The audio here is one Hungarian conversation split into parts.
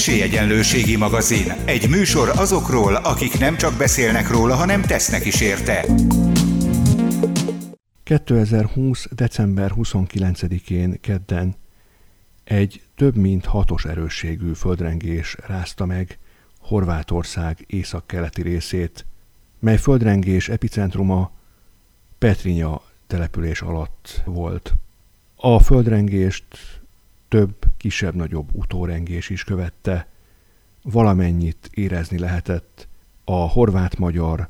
Esélyegyenlőségi magazin. Egy műsor azokról, akik nem csak beszélnek róla, hanem tesznek is érte. 2020. december 29-én kedden egy több mint hatos erősségű földrengés rázta meg Horvátország északkeleti részét, mely földrengés epicentruma Petrinya település alatt volt. A földrengést több kisebb-nagyobb utórengés is követte, valamennyit érezni lehetett a horvát-magyar,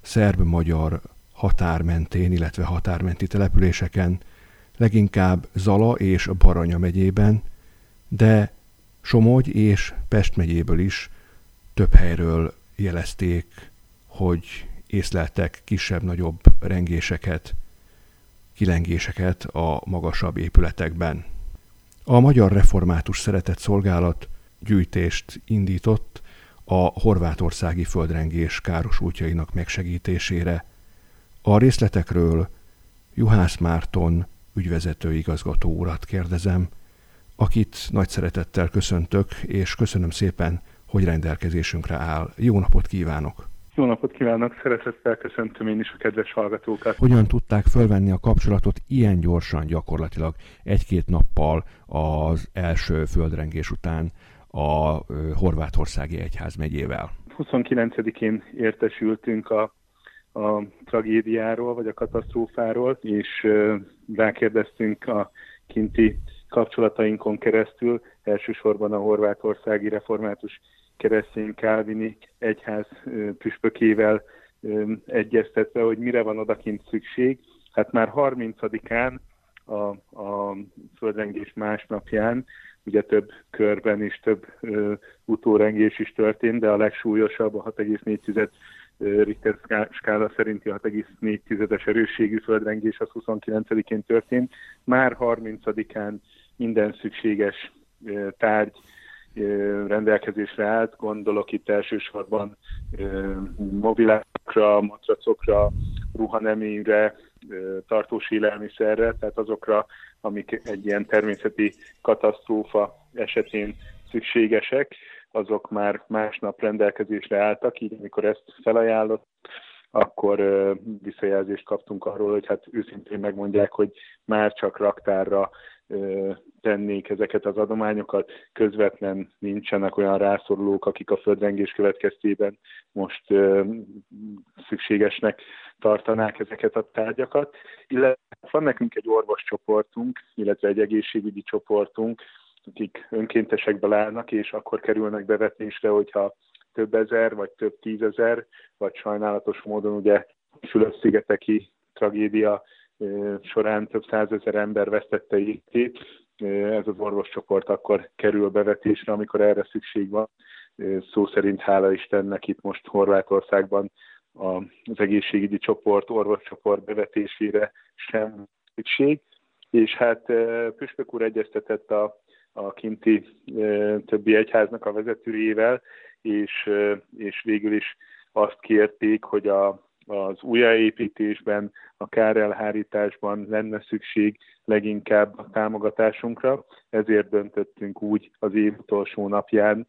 szerb-magyar határ mentén, illetve határmenti településeken, leginkább Zala és Baranya megyében, de Somogy és Pest megyéből is több helyről jelezték, hogy észleltek kisebb-nagyobb rengéseket, kilengéseket a magasabb épületekben. A Magyar Református Szeretett Szolgálat gyűjtést indított a horvátországi földrengés károsultjainak megsegítésére. A részletekről Juhász Márton ügyvezető igazgató urat kérdezem, akit nagy szeretettel köszöntök, és köszönöm szépen, hogy rendelkezésünkre áll. Jó napot kívánok! Jó napot kívánok, szeretettel köszöntöm én is a kedves hallgatókat. Hogyan tudták fölvenni a kapcsolatot ilyen gyorsan, gyakorlatilag egy-két nappal az első földrengés után a Horvátországi Egyház megyével? 29-én értesültünk a, a tragédiáról, vagy a katasztrófáról, és rákérdeztünk a kinti kapcsolatainkon keresztül, elsősorban a horvátországi református keresztény Kálvini egyház püspökével egyeztetve, hogy mire van odakint szükség. Hát már 30-án a, a földrengés másnapján, ugye több körben is több ö, utórengés is történt, de a legsúlyosabb a 6,4 Richter skála szerinti 6,4-es erősségű földrengés az 29-én történt. Már 30-án minden szükséges tárgy rendelkezésre állt, gondolok itt elsősorban mobilákra, matracokra, ruhaneményre, tartós élelmiszerre, tehát azokra, amik egy ilyen természeti katasztrófa esetén szükségesek, azok már másnap rendelkezésre álltak, így amikor ezt felajánlott, akkor visszajelzést kaptunk arról, hogy hát őszintén megmondják, hogy már csak raktárra tennék ezeket az adományokat. Közvetlen nincsenek olyan rászorulók, akik a földrengés következtében most szükségesnek tartanák ezeket a tárgyakat. Illetve van nekünk egy orvoscsoportunk, illetve egy egészségügyi csoportunk, akik önkéntesekbe állnak, és akkor kerülnek bevetésre, hogyha több ezer, vagy több tízezer, vagy sajnálatos módon ugye Fülöp-szigeteki tragédia során több százezer ember vesztette életét. Ez az orvoscsoport akkor kerül bevetésre, amikor erre szükség van. Szó szerint hála Istennek itt most Horvátországban az egészségügyi csoport, orvoscsoport bevetésére sem szükség. És hát Püspök úr egyeztetett a, a kinti többi egyháznak a vezetőjével, és, és végül is azt kérték, hogy a, az újjáépítésben, a kárelhárításban lenne szükség leginkább a támogatásunkra, ezért döntöttünk úgy az év utolsó napján,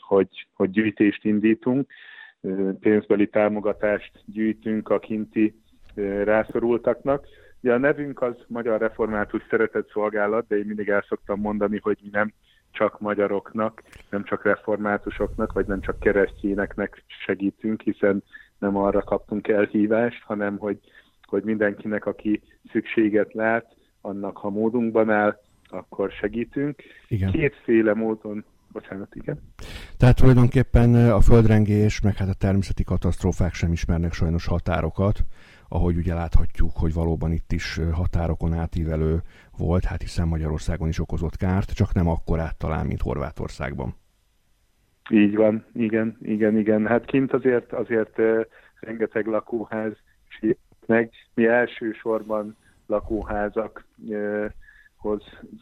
hogy, hogy gyűjtést indítunk, pénzbeli támogatást gyűjtünk a kinti rászorultaknak. Ugye a nevünk az Magyar Református Szeretett Szolgálat, de én mindig el szoktam mondani, hogy mi nem csak magyaroknak, nem csak reformátusoknak, vagy nem csak keresztényeknek segítünk, hiszen nem arra kaptunk elhívást, hanem hogy, hogy mindenkinek, aki szükséget lát, annak ha módunkban áll, akkor segítünk. Igen. Kétféle módon Bocsánat, igen. Tehát tulajdonképpen a földrengés, meg hát a természeti katasztrófák sem ismernek sajnos határokat, ahogy ugye láthatjuk, hogy valóban itt is határokon átívelő volt, hát hiszen Magyarországon is okozott kárt, csak nem akkor talán, mint Horvátországban. Így van, igen, igen, igen. Hát kint azért, azért rengeteg lakóház meg. Mi elsősorban lakóházakhoz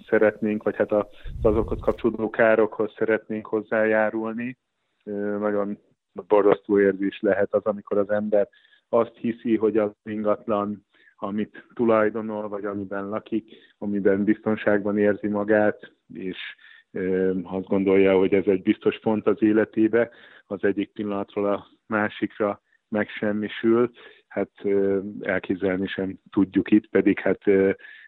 szeretnénk, vagy hát az azokhoz kapcsolódó károkhoz szeretnénk hozzájárulni. Nagyon borzasztó érzés lehet az, amikor az ember azt hiszi, hogy az ingatlan, amit tulajdonol, vagy amiben lakik, amiben biztonságban érzi magát, és azt gondolja, hogy ez egy biztos pont az életébe, az egyik pillanatról a másikra megsemmisül, hát elképzelni sem tudjuk itt, pedig hát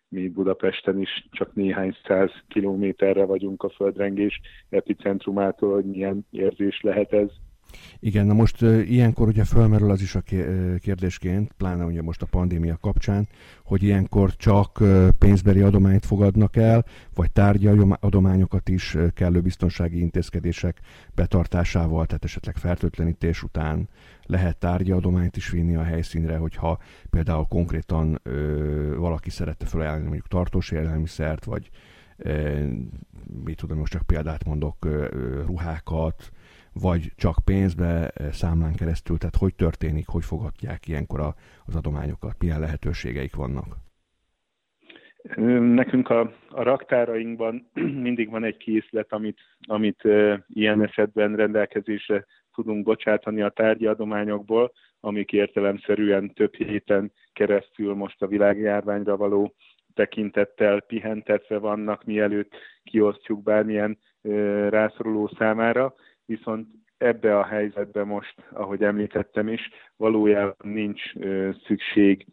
mi Budapesten is csak néhány száz kilométerre vagyunk a földrengés epicentrumától, hogy milyen érzés lehet ez. Igen, na most ilyenkor ugye fölmerül az is a kérdésként, pláne ugye most a pandémia kapcsán, hogy ilyenkor csak pénzbeli adományt fogadnak el, vagy tárgyi adományokat is kellő biztonsági intézkedések betartásával, tehát esetleg fertőtlenítés után lehet tárgyi adományt is vinni a helyszínre, hogyha például konkrétan ö, valaki szerette felajánlani mondjuk tartós élelmiszert, vagy ö, mit tudom, most csak példát mondok, ö, ruhákat, vagy csak pénzbe, eh, számlán keresztül, tehát hogy történik, hogy fogadják ilyenkor a, az adományokat, milyen lehetőségeik vannak? Nekünk a, a raktárainkban mindig van egy készlet, amit, amit ilyen esetben rendelkezésre tudunk bocsátani a tárgyi adományokból, amik értelemszerűen több héten keresztül most a világjárványra való tekintettel pihentetve vannak, mielőtt kiosztjuk bármilyen rászoruló számára viszont ebbe a helyzetbe most, ahogy említettem is, valójában nincs szükség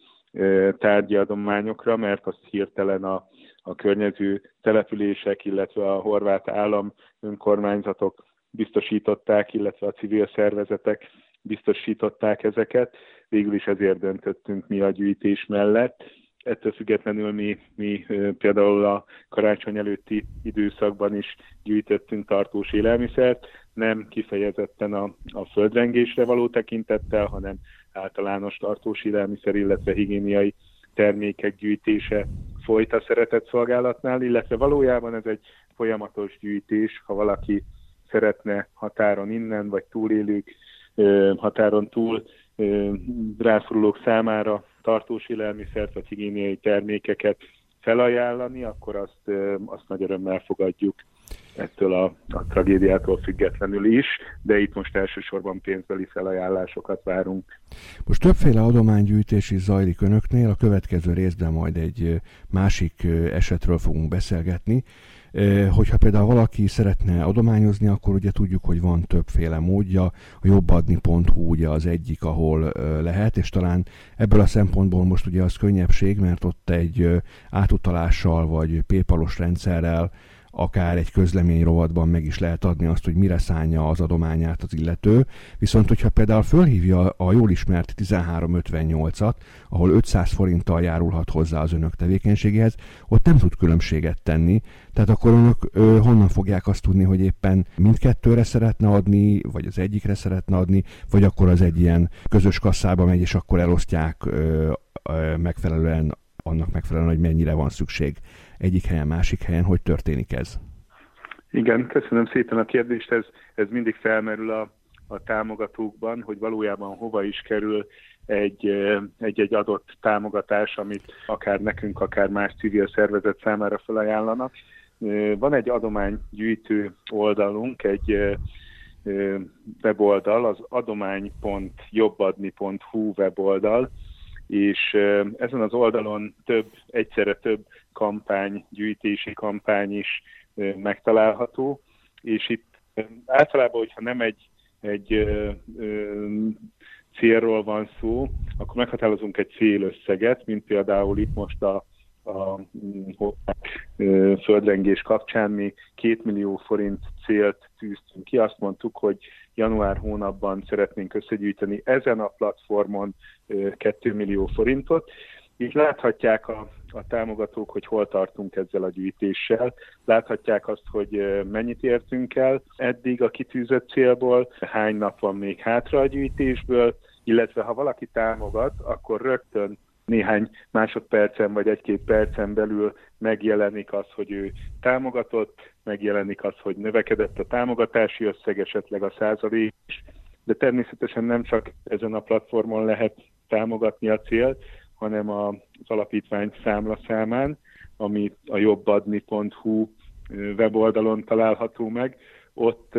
tárgyi adományokra, mert azt hirtelen a, a környező települések, illetve a horvát állam önkormányzatok biztosították, illetve a civil szervezetek biztosították ezeket. Végül is ezért döntöttünk mi a gyűjtés mellett. Ettől függetlenül mi, mi például a karácsony előtti időszakban is gyűjtöttünk tartós élelmiszert, nem kifejezetten a, a földrengésre való tekintettel, hanem általános tartós élelmiszer, illetve higiéniai termékek gyűjtése folyt a szeretett szolgálatnál, illetve valójában ez egy folyamatos gyűjtés, ha valaki szeretne határon innen, vagy túlélők határon túl rászorulók számára tartós élelmiszert vagy higiéniai termékeket felajánlani, akkor azt, azt nagy örömmel fogadjuk ettől a, a tragédiától függetlenül is, de itt most elsősorban pénzbeli felajánlásokat várunk. Most többféle adománygyűjtés is zajlik önöknél, a következő részben majd egy másik esetről fogunk beszélgetni. Hogyha például valaki szeretne adományozni, akkor ugye tudjuk, hogy van többféle módja. A jobbadni.hu ugye az egyik, ahol lehet, és talán ebből a szempontból most ugye az könnyebbség, mert ott egy átutalással vagy pépalos rendszerrel akár egy közlemény rovatban meg is lehet adni azt, hogy mire szánja az adományát az illető. Viszont, hogyha például fölhívja a jól ismert 1358-at, ahol 500 forinttal járulhat hozzá az önök tevékenységéhez, ott nem tud különbséget tenni. Tehát akkor önök ö, honnan fogják azt tudni, hogy éppen mindkettőre szeretne adni, vagy az egyikre szeretne adni, vagy akkor az egy ilyen közös kasszába megy, és akkor elosztják ö, ö, megfelelően annak megfelelően, hogy mennyire van szükség egyik helyen, másik helyen. Hogy történik ez? Igen, köszönöm szépen a kérdést. Ez, ez mindig felmerül a, a támogatókban, hogy valójában hova is kerül egy, egy-egy adott támogatás, amit akár nekünk, akár más civil szervezet számára felajánlanak. Van egy adománygyűjtő oldalunk, egy weboldal, az adomány.jobbadni.hu weboldal, és ezen az oldalon több, egyszerre több kampány, gyűjtési kampány is megtalálható, és itt általában, hogyha nem egy, egy ö, ö, célról van szó, akkor meghatározunk egy célösszeget, mint például itt most a, a földrengés kapcsán mi két millió forint célt tűztünk ki. Azt mondtuk, hogy január hónapban szeretnénk összegyűjteni ezen a platformon 2 millió forintot. Így láthatják a, a támogatók, hogy hol tartunk ezzel a gyűjtéssel. Láthatják azt, hogy mennyit értünk el eddig a kitűzött célból, hány nap van még hátra a gyűjtésből, illetve ha valaki támogat, akkor rögtön néhány másodpercen vagy egy-két percen belül megjelenik az, hogy ő támogatott, megjelenik az, hogy növekedett a támogatási összeg, esetleg a százalék is, de természetesen nem csak ezen a platformon lehet támogatni a célt, hanem az alapítvány számla számán, ami a jobbadni.hu weboldalon található meg. Ott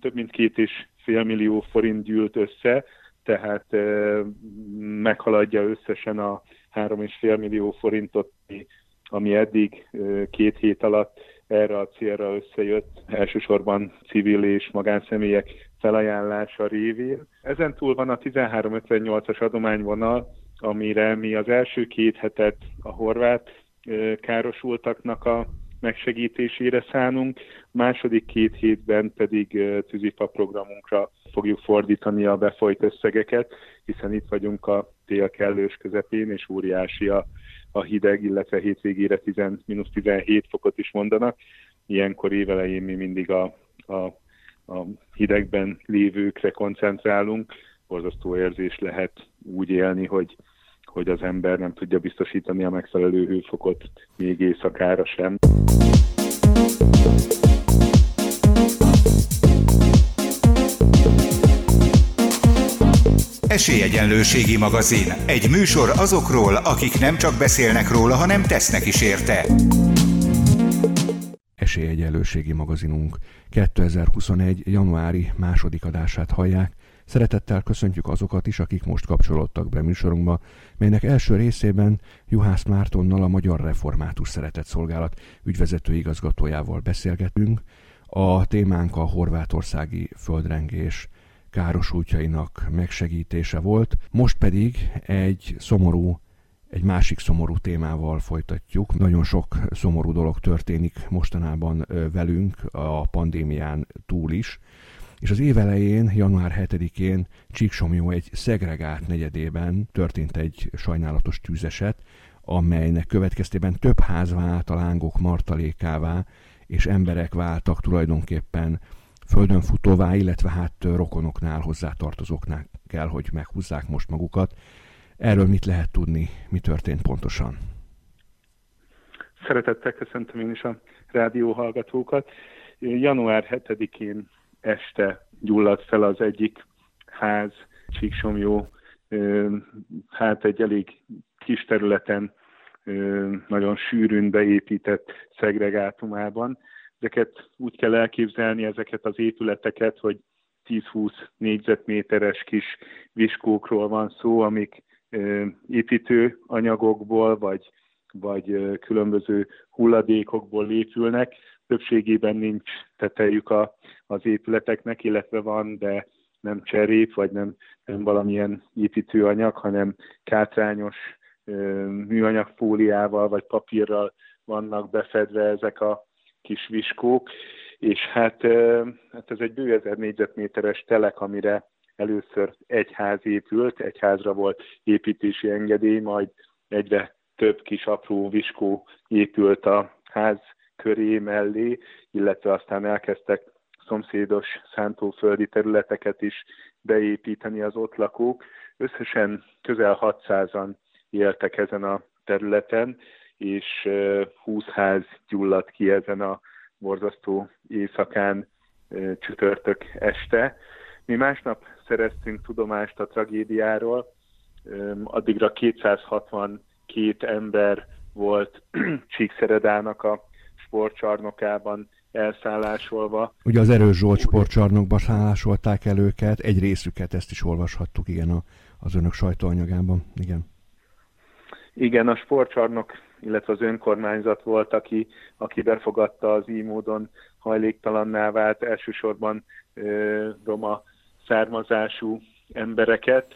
több mint két és fél millió forint gyűlt össze, tehát meghaladja összesen a 3,5 millió forintot, ami eddig két hét alatt erre a célra összejött, elsősorban civil és magánszemélyek felajánlása révén. Ezen túl van a 1358-as adományvonal, amire mi az első két hetet a horvát károsultaknak a megsegítésére szánunk, második két hétben pedig tűzifa programunkra fogjuk fordítani a befolyt összegeket, hiszen itt vagyunk a tél kellős közepén, és óriási a, a hideg, illetve hétvégére 10, 17 fokot is mondanak. Ilyenkor évelején mi mindig a, a, a hidegben lévőkre koncentrálunk. Borzasztó érzés lehet úgy élni, hogy hogy az ember nem tudja biztosítani a megfelelő hőfokot még éjszakára sem. Esélyegyenlőségi magazin. Egy műsor azokról, akik nem csak beszélnek róla, hanem tesznek is érte. Esélyegyenlőségi magazinunk 2021. januári második adását hallják, Szeretettel köszöntjük azokat is, akik most kapcsolódtak be műsorunkba, melynek első részében Juhász Mártonnal a Magyar Református Szeretett Szolgálat ügyvezető igazgatójával beszélgetünk. A témánk a horvátországi földrengés károsultjainak megsegítése volt, most pedig egy szomorú egy másik szomorú témával folytatjuk. Nagyon sok szomorú dolog történik mostanában velünk a pandémián túl is. És az év elején, január 7-én Csíksomjó egy szegregált negyedében történt egy sajnálatos tűzeset, amelynek következtében több ház vált a lángok martalékává, és emberek váltak tulajdonképpen földön futóvá, illetve hát rokonoknál, hozzátartozóknál kell, hogy meghúzzák most magukat. Erről mit lehet tudni, mi történt pontosan? Szeretettel köszöntöm én is a rádióhallgatókat. Január 7-én este gyulladt fel az egyik ház, Csíksomjó, hát egy elég kis területen, nagyon sűrűn beépített szegregátumában. Ezeket úgy kell elképzelni, ezeket az épületeket, hogy 10-20 négyzetméteres kis viskókról van szó, amik építő anyagokból, vagy, vagy különböző hulladékokból épülnek, többségében nincs tetejük a, az épületeknek, illetve van, de nem cserép, vagy nem, nem valamilyen építőanyag, hanem kátrányos műanyag fóliával vagy papírral vannak befedve ezek a kis viskók, és hát, hát ez egy bő ezer négyzetméteres telek, amire először egy ház épült, egy házra volt építési engedély, majd egyre több kis apró viskó épült a ház köré mellé, illetve aztán elkezdtek szomszédos szántóföldi területeket is beépíteni az ott lakók. Összesen közel 600-an éltek ezen a területen, és 20 ház gyulladt ki ezen a borzasztó éjszakán csütörtök este. Mi másnap szereztünk tudomást a tragédiáról, addigra 262 ember volt Csíkszeredának a sportcsarnokában elszállásolva. Ugye az Erős Zsolt sportcsarnokban szállásolták el őket, egy részüket, ezt is olvashattuk, igen, a, az önök sajtóanyagában, igen. Igen, a sportcsarnok, illetve az önkormányzat volt, aki, aki befogadta az így módon hajléktalanná vált, elsősorban ö, roma származású embereket.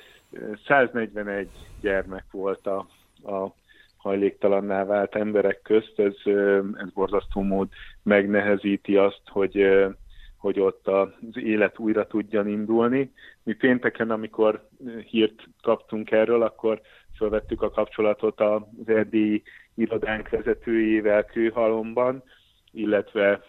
141 gyermek volt a, a hajléktalanná vált emberek közt, ez, ez borzasztó mód megnehezíti azt, hogy, hogy ott az élet újra tudjan indulni. Mi pénteken, amikor hírt kaptunk erről, akkor felvettük a kapcsolatot az erdélyi irodánk vezetőjével Kőhalomban, illetve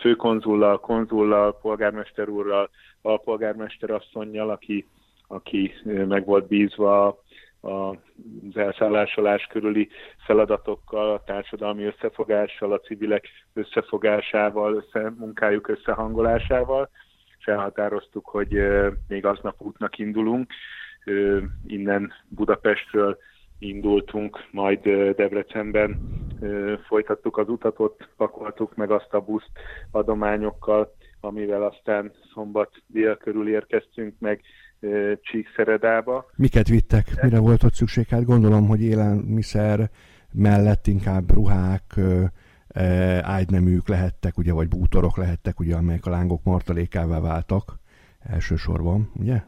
főkonzullal, konzullal, polgármester úrral, alpolgármester asszonynal, aki, aki meg volt bízva az elszállásolás körüli feladatokkal, a társadalmi összefogással, a civilek összefogásával, össze, munkájuk összehangolásával, és elhatároztuk, hogy még aznap útnak indulunk. Innen Budapestről indultunk, majd Debrecenben folytattuk az utat, ott pakoltuk meg azt a buszt adományokkal, amivel aztán szombat dél körül érkeztünk meg Csíkszeredába. Miket vittek? Mire volt ott szükség? Hát gondolom, hogy élelmiszer mellett inkább ruhák, ágyneműk lehettek, ugye, vagy bútorok lehettek, ugye, amelyek a lángok martalékává váltak elsősorban, ugye?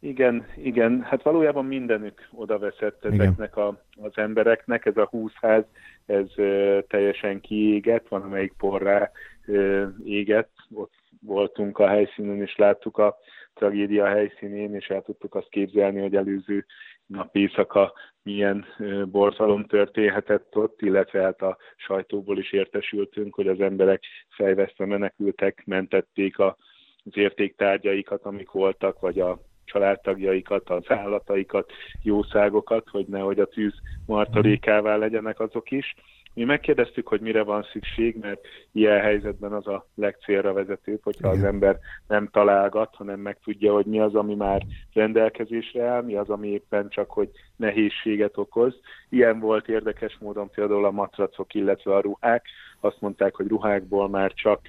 Igen, igen. Hát valójában mindenük oda veszett ezeknek a, az embereknek. Ez a húszház, ez ö, teljesen kiégett, van amelyik porrá ö, égett. Ott voltunk a helyszínen, és láttuk a tragédia helyszínén, és el tudtuk azt képzelni, hogy előző nap éjszaka milyen borzalom történhetett ott, illetve hát a sajtóból is értesültünk, hogy az emberek fejvesztve menekültek, mentették a, az értéktárgyaikat, amik voltak, vagy a családtagjaikat, az állataikat, jószágokat, hogy nehogy a tűz martalékává legyenek azok is. Mi megkérdeztük, hogy mire van szükség, mert ilyen helyzetben az a legcélra vezetőbb, hogyha az ember nem találgat, hanem meg tudja, hogy mi az, ami már rendelkezésre áll, mi az, ami éppen csak, hogy nehézséget okoz. Ilyen volt érdekes módon például a matracok, illetve a ruhák. Azt mondták, hogy ruhákból már csak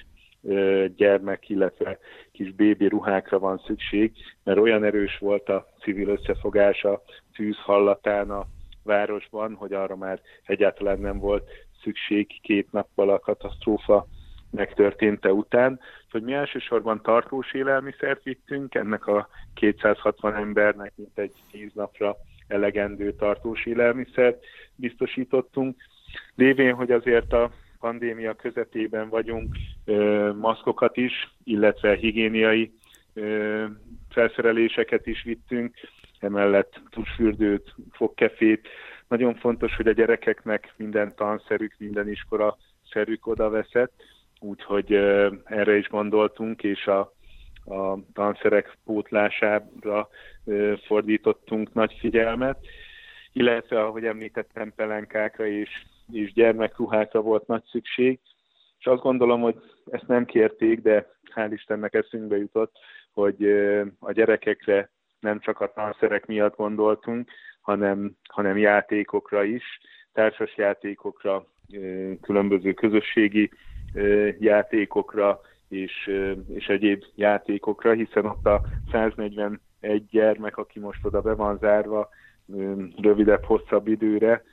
gyermek, illetve kis bébi ruhákra van szükség, mert olyan erős volt a civil összefogás a tűz hallatán a városban, hogy arra már egyáltalán nem volt szükség két nappal a katasztrófa megtörténte után, hogy mi elsősorban tartós élelmiszert vittünk, ennek a 260 embernek mint egy 10 napra elegendő tartós élelmiszert biztosítottunk. Lévén, hogy azért a pandémia közepében vagyunk, maszkokat is, illetve higiéniai felszereléseket is vittünk, emellett tusfürdőt, fogkefét. Nagyon fontos, hogy a gyerekeknek minden tanszerük, minden iskola szerük oda veszett, úgyhogy erre is gondoltunk, és a, a tanszerek pótlására fordítottunk nagy figyelmet, illetve, ahogy említettem, pelenkákra és, és gyermekruhákra volt nagy szükség, és azt gondolom, hogy ezt nem kérték, de hál' Istennek eszünkbe jutott, hogy a gyerekekre nem csak a tanszerek miatt gondoltunk, hanem, hanem játékokra is, társas játékokra, különböző közösségi játékokra és, és egyéb játékokra, hiszen ott a 141 gyermek, aki most oda be van zárva, rövidebb, hosszabb időre,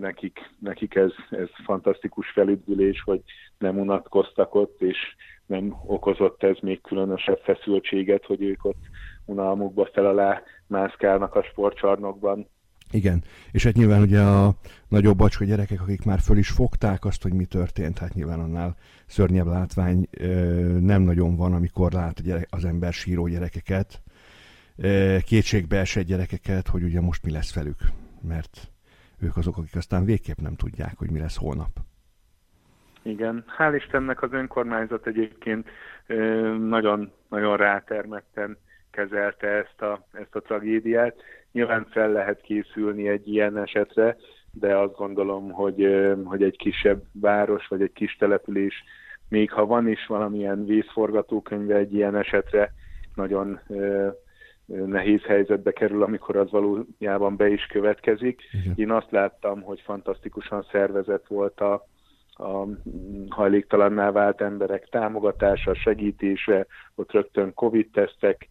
nekik, nekik ez, ez fantasztikus felüdülés, hogy nem unatkoztak ott, és nem okozott ez még különösebb feszültséget, hogy ők ott unalmukba fel alá mászkálnak a sportcsarnokban. Igen, és hát nyilván ugye a nagyobb bacska gyerekek, akik már föl is fogták azt, hogy mi történt, hát nyilván annál szörnyebb látvány nem nagyon van, amikor lát az ember síró gyerekeket, kétségbe esett gyerekeket, hogy ugye most mi lesz velük, mert ők azok, akik aztán végképp nem tudják, hogy mi lesz holnap. Igen, hál' Istennek az önkormányzat egyébként nagyon-nagyon rátermetten kezelte ezt a, ezt a tragédiát. Nyilván fel lehet készülni egy ilyen esetre, de azt gondolom, hogy, hogy egy kisebb város vagy egy kis település, még ha van is valamilyen vészforgatókönyve egy ilyen esetre, nagyon nehéz helyzetbe kerül, amikor az valójában be is következik. Igen. Én azt láttam, hogy fantasztikusan szervezett volt a, a hajléktalanná vált emberek támogatása, segítése, ott rögtön Covid-tesztek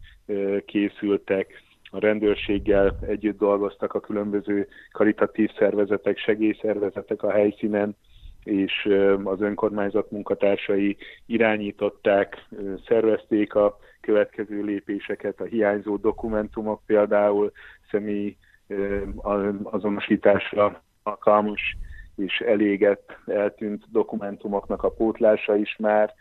készültek, a rendőrséggel együtt dolgoztak a különböző karitatív szervezetek, segélyszervezetek a helyszínen, és az önkormányzat munkatársai irányították, szervezték a következő lépéseket, a hiányzó dokumentumok például személy azonosításra alkalmas és elégett, eltűnt dokumentumoknak a pótlása is már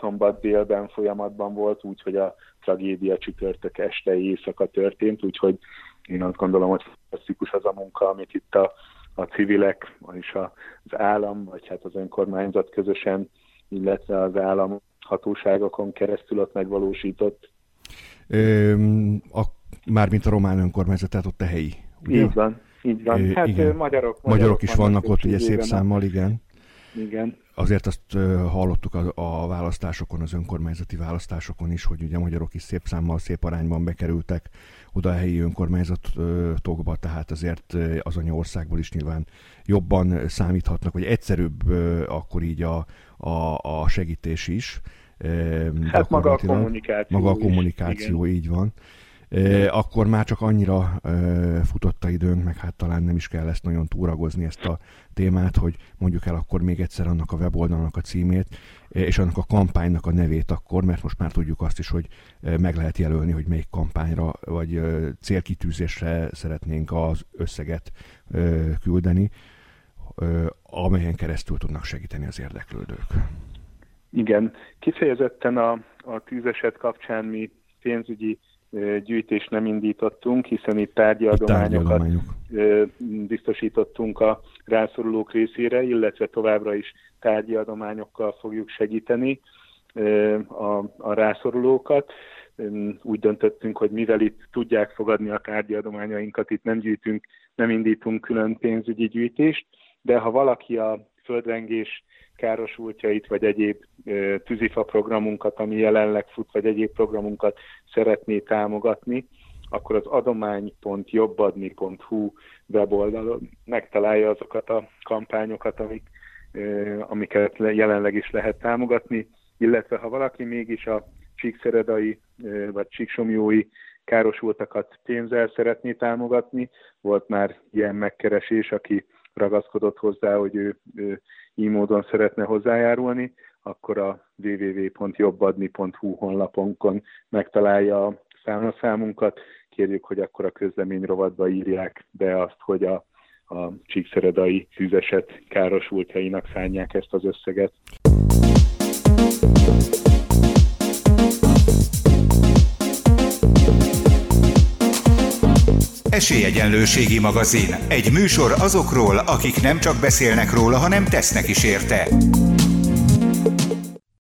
szombat délben folyamatban volt, úgyhogy a tragédia csütörtök este éjszaka történt, úgyhogy én azt gondolom, hogy fantasztikus az a munka, amit itt a, a civilek, és az állam, vagy hát az önkormányzat közösen, illetve az állam hatóságokon keresztül ott megvalósított. Ö, a, mármint a román önkormányzat, tehát ott a helyi. Ugye? Így van, így van. Hát igen. Magyarok, magyarok, magyarok is vannak, vannak ott, ugye szép számmal, igen. Igen. Azért azt hallottuk a, a választásokon, az önkormányzati választásokon is, hogy ugye a magyarok is szép számmal, szép arányban bekerültek oda a helyi önkormányzatokba, tehát azért az anyaországból is nyilván jobban számíthatnak, vagy egyszerűbb akkor így a, a, a segítés is. Hát maga a kommunikáció. Maga a kommunikáció, is, így van. akkor már csak annyira futott a időnk, meg hát talán nem is kell ezt nagyon túragozni ezt a témát, hogy mondjuk el akkor még egyszer annak a weboldalnak a címét, és annak a kampánynak a nevét akkor, mert most már tudjuk azt is, hogy meg lehet jelölni, hogy melyik kampányra vagy célkitűzésre szeretnénk az összeget küldeni, amelyen keresztül tudnak segíteni az érdeklődők. Igen, kifejezetten a, a tűzeset kapcsán mi pénzügyi gyűjtést nem indítottunk, hiszen itt tárgyadományokat biztosítottunk a rászorulók részére, illetve továbbra is tárgyadományokkal fogjuk segíteni a, a rászorulókat. Úgy döntöttünk, hogy mivel itt tudják fogadni a tárgyadományainkat, itt nem gyűjtünk, nem indítunk külön pénzügyi gyűjtést, de ha valaki a földrengés károsultjait, vagy egyéb tűzifa programunkat, ami jelenleg fut, vagy egyéb programunkat szeretné támogatni, akkor az adomány.jobbadni.hu weboldalon megtalálja azokat a kampányokat, amik, amiket jelenleg is lehet támogatni, illetve ha valaki mégis a csíkszeredai vagy csíksomjói károsultakat pénzzel szeretné támogatni, volt már ilyen megkeresés, aki ragaszkodott hozzá, hogy ő, ő így módon szeretne hozzájárulni, akkor a www.jobbadni.hu honlapunkon megtalálja a számlaszámunkat. Kérjük, hogy akkor a közlemény rovatba írják be azt, hogy a, a csíkszeredai tűzeset károsultjainak szánják ezt az összeget. Esélyegyenlőségi magazin. Egy műsor azokról, akik nem csak beszélnek róla, hanem tesznek is érte.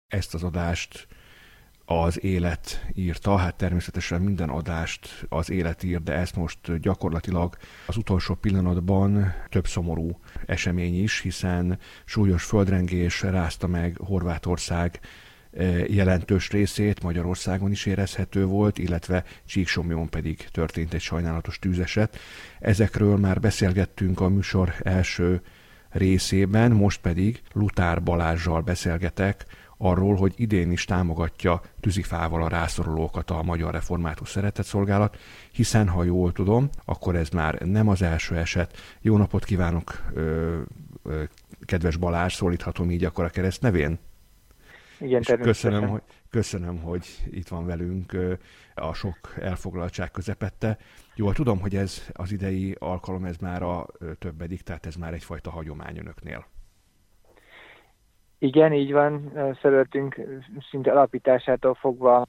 Ezt az adást az élet írta, hát természetesen minden adást az élet ír, de ezt most gyakorlatilag az utolsó pillanatban több szomorú esemény is, hiszen súlyos földrengés rázta meg Horvátország jelentős részét Magyarországon is érezhető volt, illetve Csíksomjon pedig történt egy sajnálatos tűzeset. Ezekről már beszélgettünk a műsor első részében, most pedig Lutár Balázsjal beszélgetek arról, hogy idén is támogatja tűzifával a rászorulókat a Magyar Református Szeretetszolgálat, hiszen ha jól tudom, akkor ez már nem az első eset. Jó napot kívánok, ö, ö, kedves Balázs, szólíthatom így akkor a kereszt nevén? Igen, és köszönöm, hogy, köszönöm, hogy itt van velünk a sok elfoglaltság közepette. Jó, tudom, hogy ez az idei alkalom, ez már a többedik, tehát ez már egyfajta hagyomány önöknél. Igen, így van. Szervezetünk szinte alapításától fogva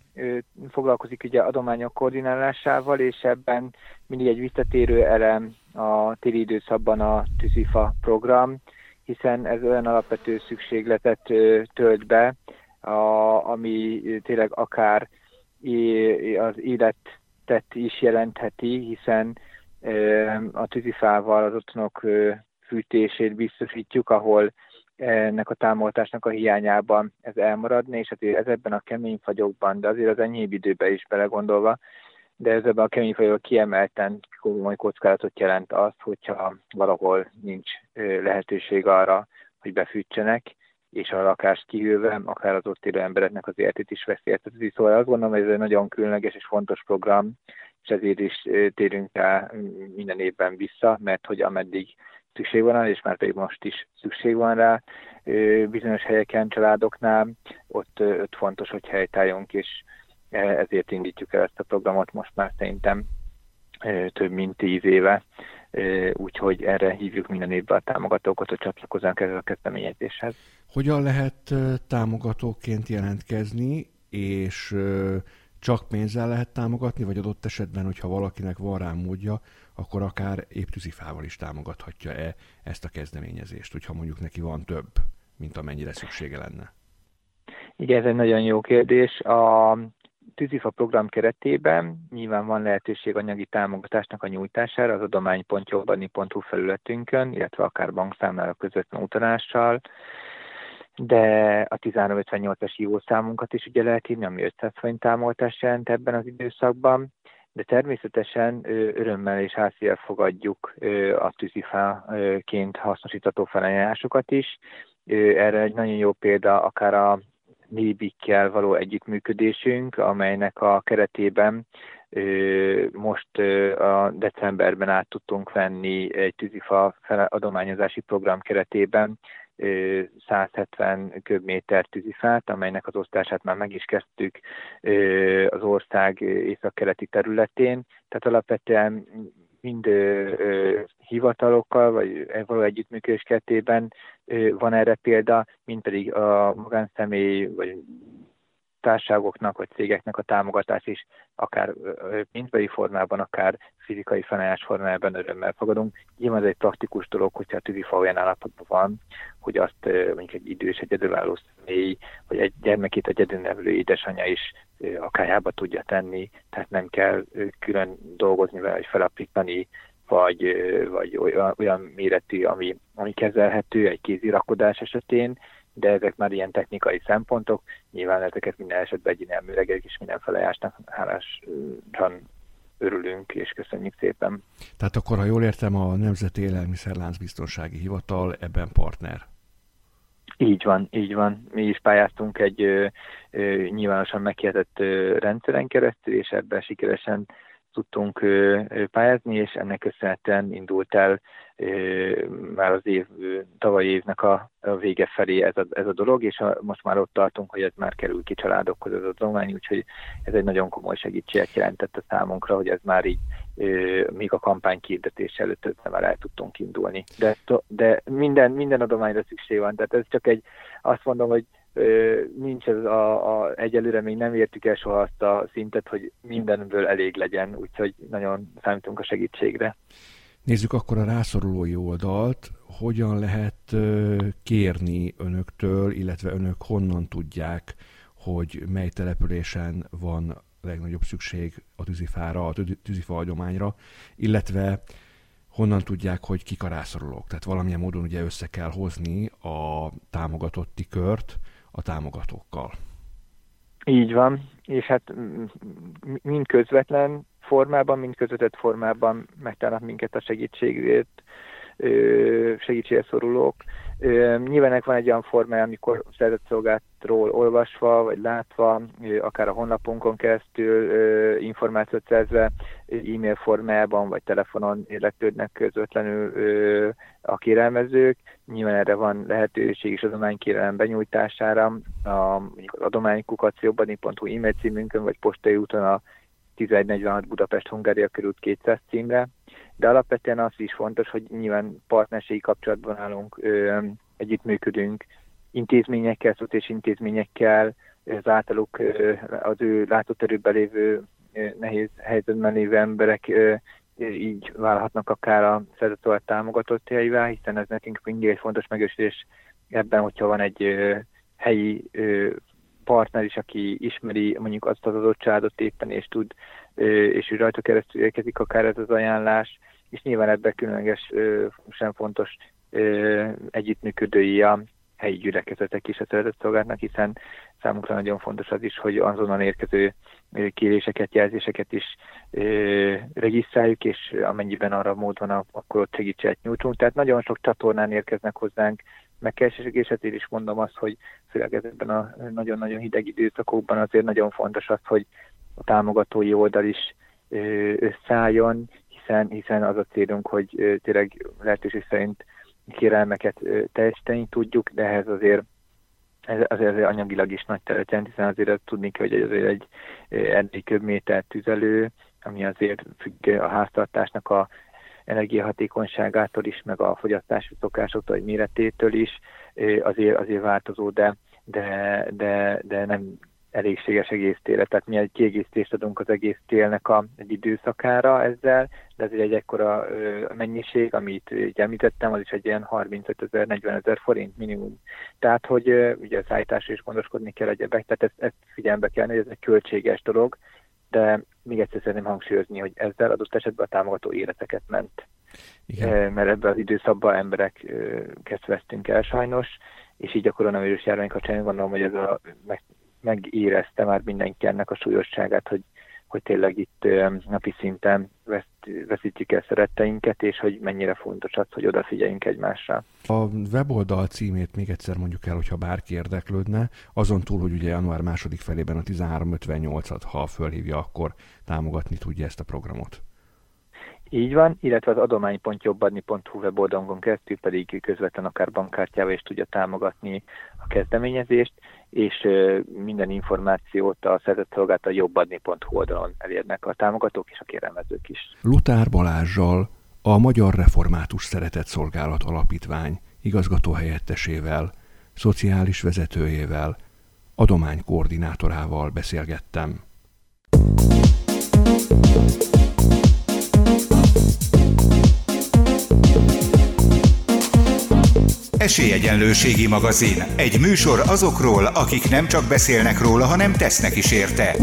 foglalkozik ugye adományok koordinálásával, és ebben mindig egy visszatérő elem a téli időszakban a TÜZIFA program, hiszen ez olyan alapvető szükségletet tölt be, a, ami tényleg akár az életet is jelentheti, hiszen a tűzifával az otthonok fűtését biztosítjuk, ahol ennek a támogatásnak a hiányában ez elmaradna, és azért ez ebben a kemény fagyokban, de azért az enyhébb időben is belegondolva, de ez ebben a kemény fagyokban kiemelten komoly kockázatot jelent az, hogyha valahol nincs lehetőség arra, hogy befűtsenek, és a lakást kihűlve, akár az ott élő embereknek az életét is veszélyezteti. Szóval azt gondolom, hogy ez egy nagyon különleges és fontos program, és ezért is térünk rá minden évben vissza, mert hogy ameddig szükség van rá, és már pedig most is szükség van rá, bizonyos helyeken, családoknál, ott, ott fontos, hogy helytálljunk, és ezért indítjuk el ezt a programot most már szerintem több mint tíz éve, úgyhogy erre hívjuk minden évben a támogatókat, hogy csatlakozzanak ezzel a kezdeményezéshez. Hogyan lehet támogatóként jelentkezni, és csak pénzzel lehet támogatni, vagy adott esetben, hogyha valakinek van rá módja, akkor akár épp tűzifával is támogathatja-e ezt a kezdeményezést, hogyha mondjuk neki van több, mint amennyire szüksége lenne? Igen, ez egy nagyon jó kérdés. A tűzifa program keretében nyilván van lehetőség anyagi támogatásnak a nyújtására az adomány.jobbani.hu felületünkön, illetve akár bankszámlára közvetlen utalással, de a 1358-as hívószámunkat is ugye lehet írni, ami 500 forint támogatást jelent ebben az időszakban, de természetesen örömmel és házszívvel fogadjuk a tűzifáként hasznosítható felajánlásokat is. Erre egy nagyon jó példa akár a Nébikkel való együttműködésünk, amelynek a keretében Most a decemberben át tudtunk venni egy tűzifa adományozási program keretében 170 köbméter tűzifát, amelynek az osztását már meg is kezdtük az ország északkeleti területén. Tehát alapvetően mind hivatalokkal, vagy való együttműködés keretében van erre példa, mind pedig a magánszemély, vagy társágoknak vagy cégeknek a támogatás is akár mintbeli formában, akár fizikai felállás formájában örömmel fogadunk. Nyilván ez egy praktikus dolog, hogyha a tűzifa olyan állapotban van, hogy azt mondjuk egy idős egyedülálló személy, vagy egy gyermekét egyedülnevelő édesanyja is akájába tudja tenni, tehát nem kell külön dolgozni vele, vagy felapítani, vagy, vagy olyan, olyan méretű, ami, ami kezelhető egy kézirakodás esetén, de ezek már ilyen technikai szempontok, nyilván ezeket minden esetben egy elműlegek és minden felejásnak hálásan örülünk, és köszönjük szépen. Tehát akkor, ha jól értem, a Nemzeti Élelmiszerlánc Biztonsági Hivatal ebben partner. Így van, így van. Mi is pályáztunk egy ö, ö, nyilvánosan meghirdetett rendszeren keresztül, és ebben sikeresen tudtunk pályázni, és ennek köszönhetően indult el már az év, tavalyi évnek a, a vége felé ez a, ez a dolog, és a, most már ott tartunk, hogy ez már kerül ki családokhoz ez a domány, úgyhogy ez egy nagyon komoly segítséget jelentett a számunkra, hogy ez már így még a kampány kiirdetés előtt ezzel el tudtunk indulni. De, de minden, minden adományra szükség van, tehát ez csak egy, azt mondom, hogy nincs ez a, a, egyelőre még nem értük el soha azt a szintet, hogy mindenből elég legyen, úgyhogy nagyon számítunk a segítségre. Nézzük akkor a rászorulói oldalt. Hogyan lehet kérni önöktől, illetve önök honnan tudják, hogy mely településen van legnagyobb szükség a tűzifára, a tűzifa adományra, illetve honnan tudják, hogy kik a rászorulók. Tehát valamilyen módon ugye össze kell hozni a támogatotti kört, a támogatókkal. Így van, és hát mind közvetlen formában, mind közvetett formában megtalálnak minket a segítségért, segítségre szorulók. Nyilván van egy olyan formája, amikor szerzett szolgáltról olvasva, vagy látva, akár a honlapunkon keresztül információt szerzve, e-mail formájában, vagy telefonon érlektődnek közvetlenül a kérelmezők. Nyilván erre van lehetőség is az adománykérelem benyújtására, a, az adománykukacióbani.hu e-mail címünkön, vagy postai úton a 1146 Budapest Hungária körült 200 címre, de alapvetően az is fontos, hogy nyilván partnerségi kapcsolatban állunk, ö, együttműködünk intézményekkel, és intézményekkel, az általuk az ő látóterőben lévő nehéz helyzetben lévő emberek ö, így válhatnak akár a szerzett támogatottjaivá, hiszen ez nekünk mindig egy fontos megősítés ebben, hogyha van egy helyi ö, partner is, aki ismeri mondjuk azt az adott családot éppen, és tud, és ő rajta keresztül érkezik akár ez az ajánlás, és nyilván ebben különleges, sem fontos együttműködői a helyi gyülekezetek is a szeretett hiszen számunkra nagyon fontos az is, hogy azonnal érkező kéréseket, jelzéseket is regisztráljuk, és amennyiben arra mód van, akkor ott segítséget nyújtunk. Tehát nagyon sok csatornán érkeznek hozzánk megkeresések, és ezért is mondom azt, hogy főleg ezekben a nagyon-nagyon hideg időszakokban azért nagyon fontos az, hogy a támogatói oldal is összeálljon, hiszen, hiszen az a célunk, hogy tényleg lehetőség szerint kérelmeket teljesíteni tudjuk, de ehhez azért ez azért, azért anyagilag is nagy teret hiszen azért tudni kell, hogy azért egy erdély köbméter tüzelő, ami azért függ a háztartásnak a energiahatékonyságától is, meg a fogyasztási szokásoktól, vagy méretétől is, azért, azért változó, de, de, de, de nem elégséges egész télre, tehát mi egy kiegészítést adunk az egész télnek a, egy időszakára ezzel, de ez egy ekkora ö, mennyiség, amit így említettem, az is egy ilyen 35 ezer, 40 ezer forint minimum. Tehát, hogy ö, ugye a szállításra is gondoskodni kell egyebek, tehát ezt, ezt figyelembe kell, hogy ez egy költséges dolog, de még egyszer szeretném hangsúlyozni, hogy ezzel adott esetben a támogató életeket ment. Igen. Mert ebben az időszakban embereket vesztünk el sajnos, és így a koronavírus járvány kapcsán gondolom, hogy ez a, meg, megérezte már mindenki ennek a súlyosságát, hogy, hogy tényleg itt napi szinten veszítjük el szeretteinket, és hogy mennyire fontos az, hogy odafigyeljünk egymásra. A weboldal címét még egyszer mondjuk el, hogyha bárki érdeklődne, azon túl, hogy ugye január második felében a 1358-at, ha fölhívja, akkor támogatni tudja ezt a programot. Így van, illetve az adománypontjobbadni.hu weboldalunkon keresztül pedig közvetlen akár bankkártyával is tudja támogatni a kezdeményezést, és minden információt a szerzett szolgált a jobbadni.hu oldalon elérnek a támogatók és a kérelmezők is. Lutár Balázsjal, a Magyar Református Szeretett Szolgálat Alapítvány igazgató helyettesével, szociális vezetőjével, adománykoordinátorával beszélgettem. Esélyegyenlőségi magazin. Egy műsor azokról, akik nem csak beszélnek róla, hanem tesznek is érte.